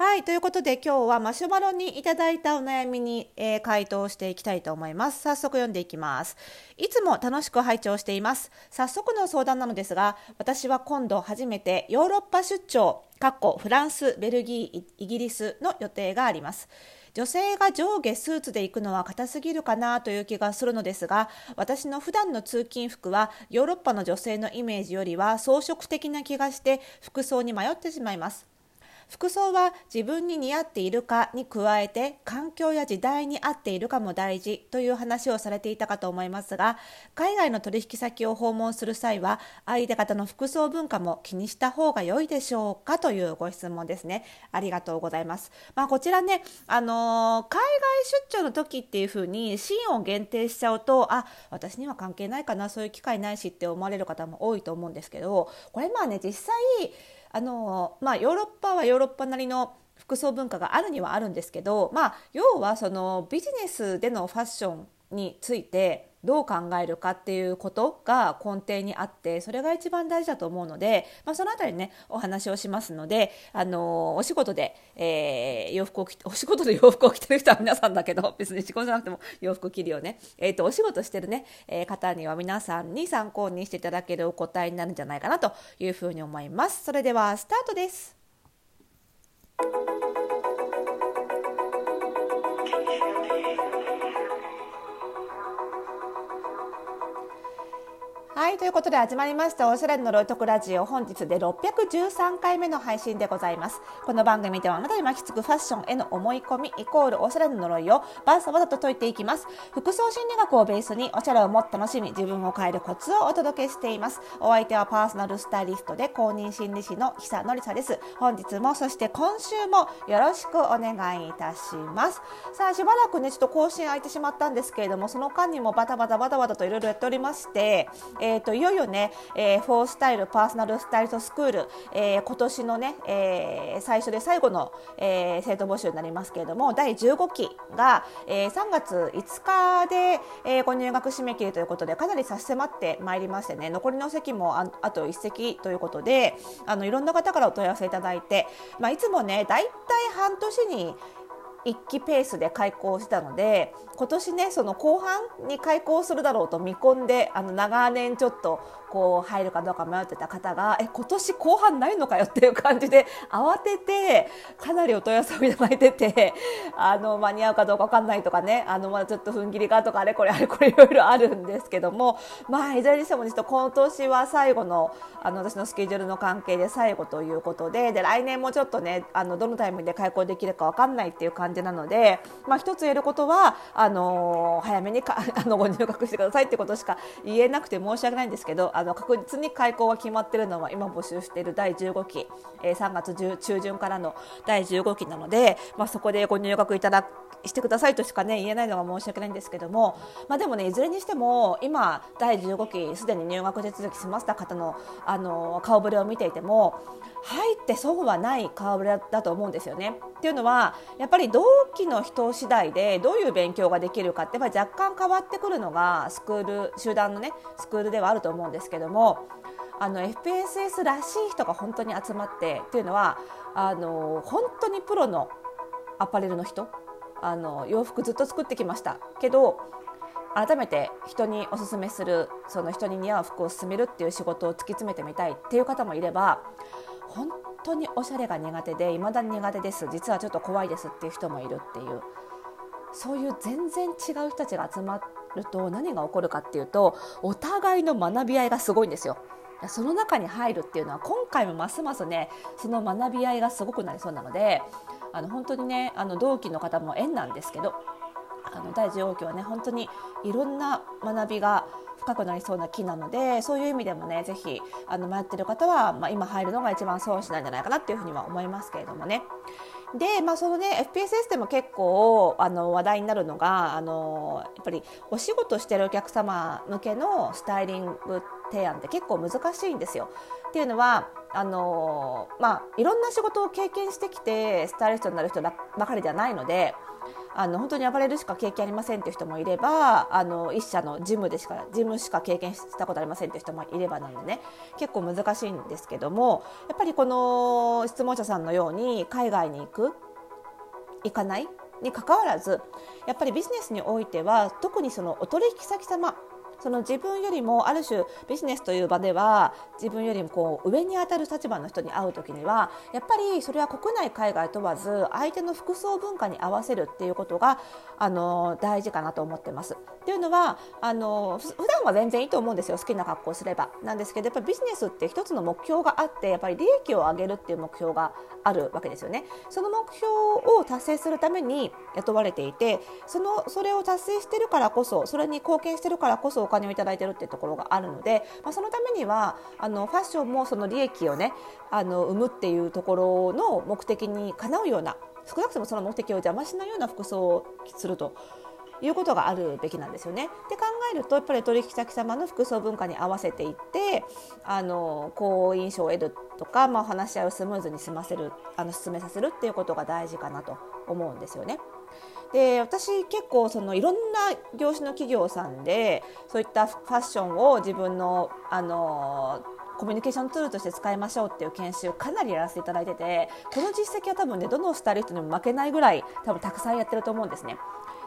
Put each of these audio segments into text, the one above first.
はいということで今日はマシュマロにいただいたお悩みに、えー、回答していきたいと思います。早速読んでいきます。いつも楽しく拝聴しています。早速の相談なのですが私は今度初めてヨーロッパ出張かっこフランスベルギーイギリスの予定があります。女性が上下スーツで行くのは硬すぎるかなという気がするのですが私の普段の通勤服はヨーロッパの女性のイメージよりは装飾的な気がして服装に迷ってしまいます。服装は自分に似合っているかに加えて環境や時代に合っているかも大事という話をされていたかと思いますが海外の取引先を訪問する際は相手方の服装文化も気にした方が良いでしょうかというご質問ですね。ありがとうございます、まあ、こちらね、あの、海外出張の時っていうふうにシーンを限定しちゃうとあ私には関係ないかなそういう機会ないしって思われる方も多いと思うんですけどこれまあね実際あのまあ、ヨーロッパはヨーロッパなりの服装文化があるにはあるんですけど、まあ、要はそのビジネスでのファッションについてどう考えるかっていうことが根底にあってそれが一番大事だと思うので、まあ、そのあたりねお話をしますのであのお仕事で、えー、洋服を着 お仕事で洋服を着てる人は皆さんだけど 別に仕事じゃなくても洋服着るよね、えーと、お仕事してるね、えー、方には皆さんに参考にしていただけるお答えになるんじゃないかなというふうに思います。それではスタートです。ということで始まりましたおしゃれのロイトクラジオ。本日で613回目の配信でございます。この番組ではあなたに巻きつくファッションへの思い込みイコールおしゃれの呪いをバサバサと解いていきます。服装心理学をベースにおしゃれをもっと楽しみ自分を変えるコツをお届けしています。お相手はパーソナルスタイリストで公認心理師の久典沙です。本日もそして今週もよろしくお願いいたします。さあしばらくねちょっと更新空いてしまったんですけれどもその間にもバタバタバタバタといろいろやっておりましてえーと、いよいよね、えー、フォースタイルパーソナルスタイリストスクール、えー、今年のね、えー、最初で最後の、えー、生徒募集になりますけれども第15期が、えー、3月5日で、えー、ご入学締め切りということでかなり差し迫ってまいりましてね残りの席もああと1席ということであのいろんな方からお問い合わせいただいて、まあ、いつもね大体半年に1期ペースで開校したので今年ねその後半に開校するだろうと見込んであの長年ちょっとこう入るかどうか迷ってた方がえ今年後半ないのかよっていう感じで慌ててかなりお問い合わせをいただいててあの間に合うかどうか分かんないとかねあのまだちょっと踏ん切りがとかあれこれあれこれいろいろあるんですけどもまあいずれにしてもちょっと今年は最後のあの私のスケジュールの関係で最後ということでで来年もちょっとねあのどのタイミングで開校できるか分かんないっていう感じなので、まあ、一つ言えることはあの早めにかあのご入学してくださいってことしか言えなくて申し訳ないんですけどあの確実に開校が決まっているのは今募集している第15期、えー、3月中旬からの第15期なので、まあ、そこでご入学いただしてくださいとしか、ね、言えないのが申し訳ないんですけども、まあ、でもねいずれにしても今第15期すでに入学手続き済ませた方のあの顔ぶれを見ていても入って損はない顔ぶれだと思うんですよね。っていうのはやっぱり同期の人次第でどういう勉強ができるかってやっぱり若干変わってくるのがスクール集団のねスクールではあると思うんですけどもあの FPSS らしい人が本当に集まってっていうのはあの本当にプロのアパレルの人あの洋服ずっと作ってきました。けど改めて人におすすめするその人に似合う服を勧めるっていう仕事を突き詰めてみたいっていう方もいれば本当におしゃれが苦手で未だに苦手です。実はちょっと怖いですっていう人もいるっていうそういう全然違う人たちが集まると何が起こるかっていうとお互いの学び合いがすごいんですよ。その中に入るっていうのは今回もますますねその学び合いがすごくなりそうなのであの本当にねあの同期の方も縁なんですけどあの第10号機はね本当にいろんな学びが深くなりそうな木なのでそういう意味でもねぜひあの迷ってる方は、まあ、今入るのが一番損しないんじゃないかなっていうふうには思いますけれどもね。で、まあ、そのね FPSS でも結構あの話題になるのがあのやっぱりお仕事してるお客様向けのスタイリング提案って結構難しいんですよ。っていうのはあのまあ、いろんな仕事を経験してきてスタイリストになる人ばかりではないのであの本当にアパレルしか経験ありませんっていう人もいればあの一社のジムでしか事務しか経験したことありませんっていう人もいればなんでね。結構難しいんですけどもやっぱりこの質問者さんのように海外に行く行かない？にかかわらずやっぱりビジネスにおいては特にそのお取引先様その自分よりもある種ビジネスという場では自分よりもこう上に当たる立場の人に会う時にはやっぱりそれは国内海外問わず相手の服装文化に合わせるっていうことがあの大事かなと思ってます。っていうのはあの普段は全然いいと思うんですよ好きな格好をすれば。なんですけどやっぱりビジネスって一つの目標があってやっぱり利益を上げるっていう目標があるわけですよね。その目標を達成するために雇われていてそのそれを達成してるからこそそれに貢献してるからこそお金をいただいてるっていうところがあるので、まあ、そのためにはあのファッションもその利益をねあの生むっていうところの目的にかなうような少なくともその目的を邪魔しないような服装をするということがあるべきなんですよね。で考えるとやっぱり取引先様の服装文化に合わせていってあの好印象を得るとか、まあ、話し合いをスムーズに済ませるあの進めさせるっていうことが大事かなと思うんですよね。で私結構そのいろんな業種の企業さんでそういったファッションを自分のあのコミュニケーションツールとして使いましょうっていう研修かなりやらせていただいててこの実績は多分ねどのスタイリストにも負けないぐらい多分たくさんやってると思うんですね。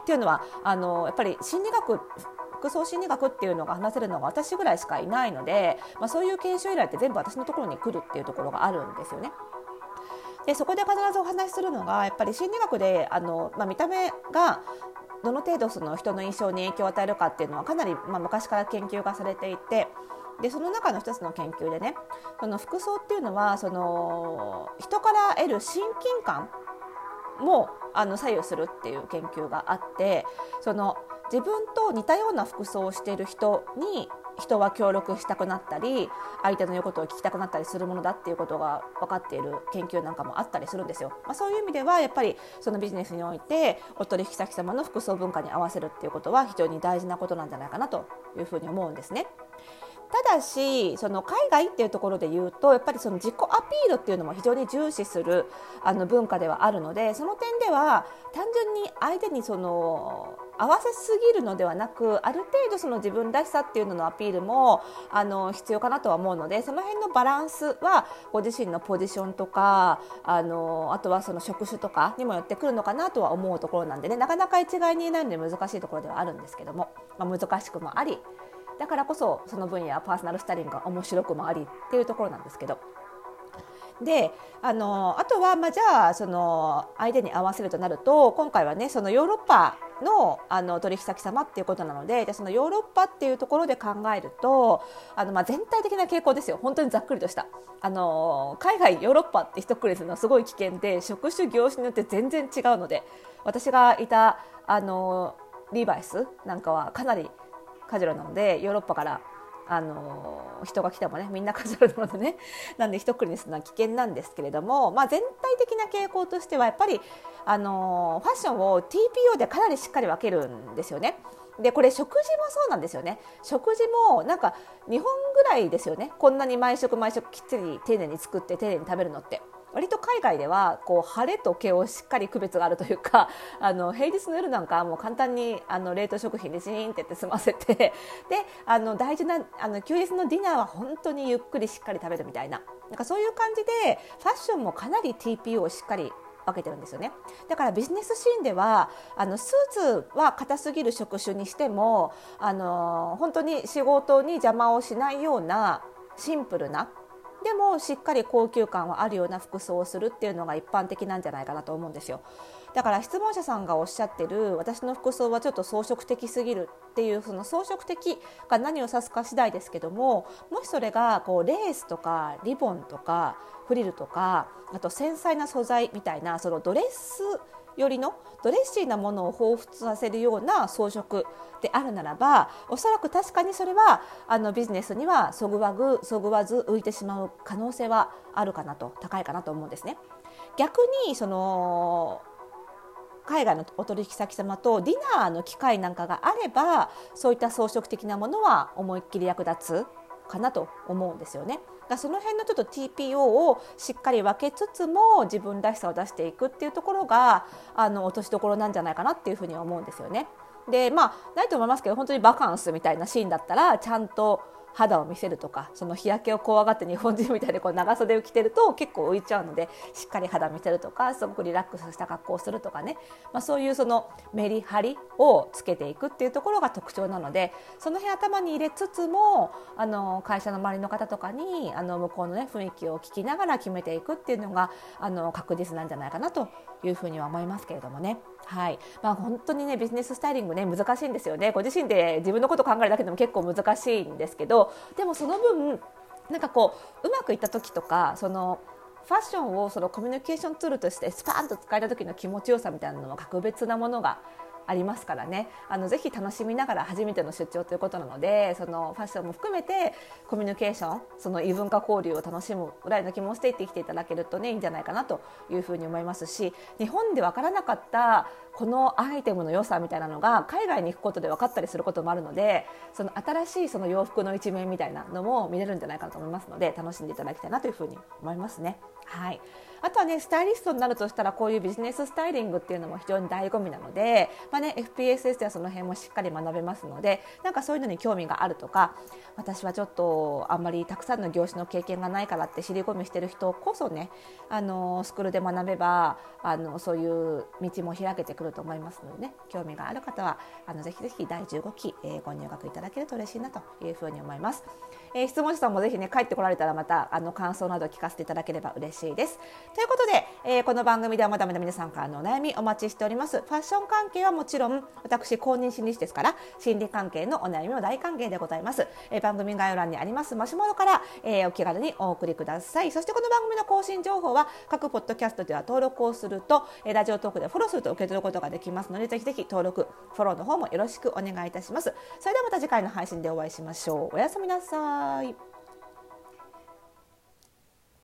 っていうのはあのやっぱり心理学服装心理学っていうのが話せるのが私ぐらいしかいないので、まあ、そういう研修依頼って全部私のところに来るっていうところがあるんですよね。でそこで必ずお話しするのがやっぱり心理学であの、まあ、見た目がどの程度その人の印象に影響を与えるかっていうのはかなり、まあ、昔から研究がされていて。でその中の一つの研究でねその服装っていうのはその人から得る親近感もあの左右するっていう研究があってその自分と似たような服装をしている人に人は協力したくなったり相手の言うことを聞きたくなったりするものだっていうことが分かっている研究なんかもあったりするんですよ。まあ、そういう意味ではやっぱりそのビジネスにおいてお取引先様の服装文化に合わせるっていうことは非常に大事なことなんじゃないかなというふうに思うんですね。ただしその海外っていうところで言うとやっぱりその自己アピールっていうのも非常に重視するあの文化ではあるのでその点では単純に相手にその合わせすぎるのではなくある程度その自分らしさっていうののアピールもあの必要かなとは思うのでその辺のバランスはご自身のポジションとかあのあとはその職種とかにもよってくるのかなとは思うところなんでねなかなか一概に言えないので難しいところではあるんですけども、まあ、難しくもありだからこそその分野パーソナルスタイリングが面白くもありっていうところなんですけど。であのあとは、まあ、じゃあその相手に合わせるとなると今回はねそのヨーロッパのあの取引先様っていうことなのででそのヨーロッパっていうところで考えるとあの、まあ、全体的な傾向ですよ。本当にざっくりとした。あの海外ヨーロッパって一括りするのはすごい危険で職種業種によって全然違うので私がいたあのリーバイスなんかはかなりカジュアルなのでヨーロッパからあの人が来てもねみんなカジュアルなのでね。なんで一括りにするのは危険なんですけれども、まあ、全体的な傾向としてはやっぱりあのファッションを TPO でかなりしっかり分けるんですよね。でこれ食事もそうなんですよね。食事もなんか日本ぐらいですよね。こんなに毎食毎食きっちり丁寧に作って丁寧に食べるのって。割と海外ではこう晴れと毛をしっかり区別があるというか あの平日の夜なんかもう簡単にあの冷凍食品でジーンってって済ませて であの大事なあの休日のディナーは本当にゆっくりしっかり食べるみたいな。なんかそういう感じでファッションもかなり TPO をしっかり分けてるんですよね。だからビジネスシーンではあのスーツは硬すぎる職種にしてもあの本当に仕事に邪魔をしないようなシンプルなでもしっかり高級感はあるような服装をするっていうのが一般的なんじゃないかなと思うんですよ。だから質問者さんがおっしゃってる私の服装はちょっと装飾的すぎるっていうその装飾的が何を指すか次第ですけどももしそれがこうレースとかリボンとかフリルとかあと繊細な素材みたいなそのドレスよりのドレッシーなものを彷彿させるような装飾であるならばおそらく確かにそれはあのビジネスにはそぐわぐそぐわず浮いてしまう可能性はあるかなと高いかなと思うんですね。逆にその海外のお取引先様とディナーの機会なんかがあればそういった装飾的なものは思いっきり役立つかなと思うんですよね。だその辺のちょっと TPO をしっかり分けつつも自分らしさを出していくっていうところがあの落としどころなんじゃないかなっていうふうに思うんですよね。でまあないと思いますけど本当にバカンスみたいなシーンだったらちゃんと肌を見せるとかその日焼けを怖がって日本人みたいにこう長袖を着てると結構浮いちゃうのでしっかり肌を見せるとかすごくリラックスした格好をするとかね、まあ、そういうそのメリハリをつけていくっていうところが特徴なのでその辺頭に入れつつもあの会社の周りの方とかにあの向こうの、ね、雰囲気を聞きながら決めていくっていうのがあの確実なんじゃないかなというふうには思いますけれどもね。はい。まあ、本当にねビジネススタイリングね難しいんですよね。ご自身で自分のこと考えるだけでも結構難しいんですけどでもその分なんかこううまくいった時とかそのファッションをそのコミュニケーションツールとしてスパーンと使えた時の気持ちよさみたいなのは格別なものがありますからね。あのぜひ楽しみながら初めての出張ということなのでそのファッションも含めてコミュニケーションその異文化交流を楽しむぐらいの気持ちで生きていただけるとねいいんじゃないかなというふうに思いますし日本で分からなかったこのアイテムの良さみたいなのが海外に行くことで分かったりすることもあるのでその新しいその洋服の一面みたいなのも見れるんじゃないかなと思いますので楽しんでいただきたいなというふうに思いますね。はいあとはねスタイリストになるとしたらこういうビジネススタイリングっていうのも非常に醍醐味なので、まあね、FPSS ではその辺もしっかり学べますのでなんかそういうのに興味があるとか私はちょっとあんまりたくさんの業種の経験がないからって尻込みしてる人こそねあのスクールで学べばあのそういう道も開けてくると思いますのでね興味がある方はあのぜひぜひ第15期、えー、ご入学いただけると嬉しいなというふうに思います。えー、質問者さんもぜひね帰ってこられたらまたあの感想など聞かせていただければ嬉しいです。ということで、えー、この番組ではまだまだ皆さんからのお悩みお待ちしております。ファッション関係はもちろん私公認心理師ですから心理関係のお悩みも大歓迎でございます。えー、番組概要欄にありますマシュマロから、えー、お気軽にお送りください。そしてこの番組の更新情報は各ポッドキャストでは登録をすると、えー、ラジオトークでフォローすると受け取ることができますのでぜひぜひ登録フォローの方もよろしくお願いいたします。それではまた次回の配信でお会いしましょう。おやすみなさいさい。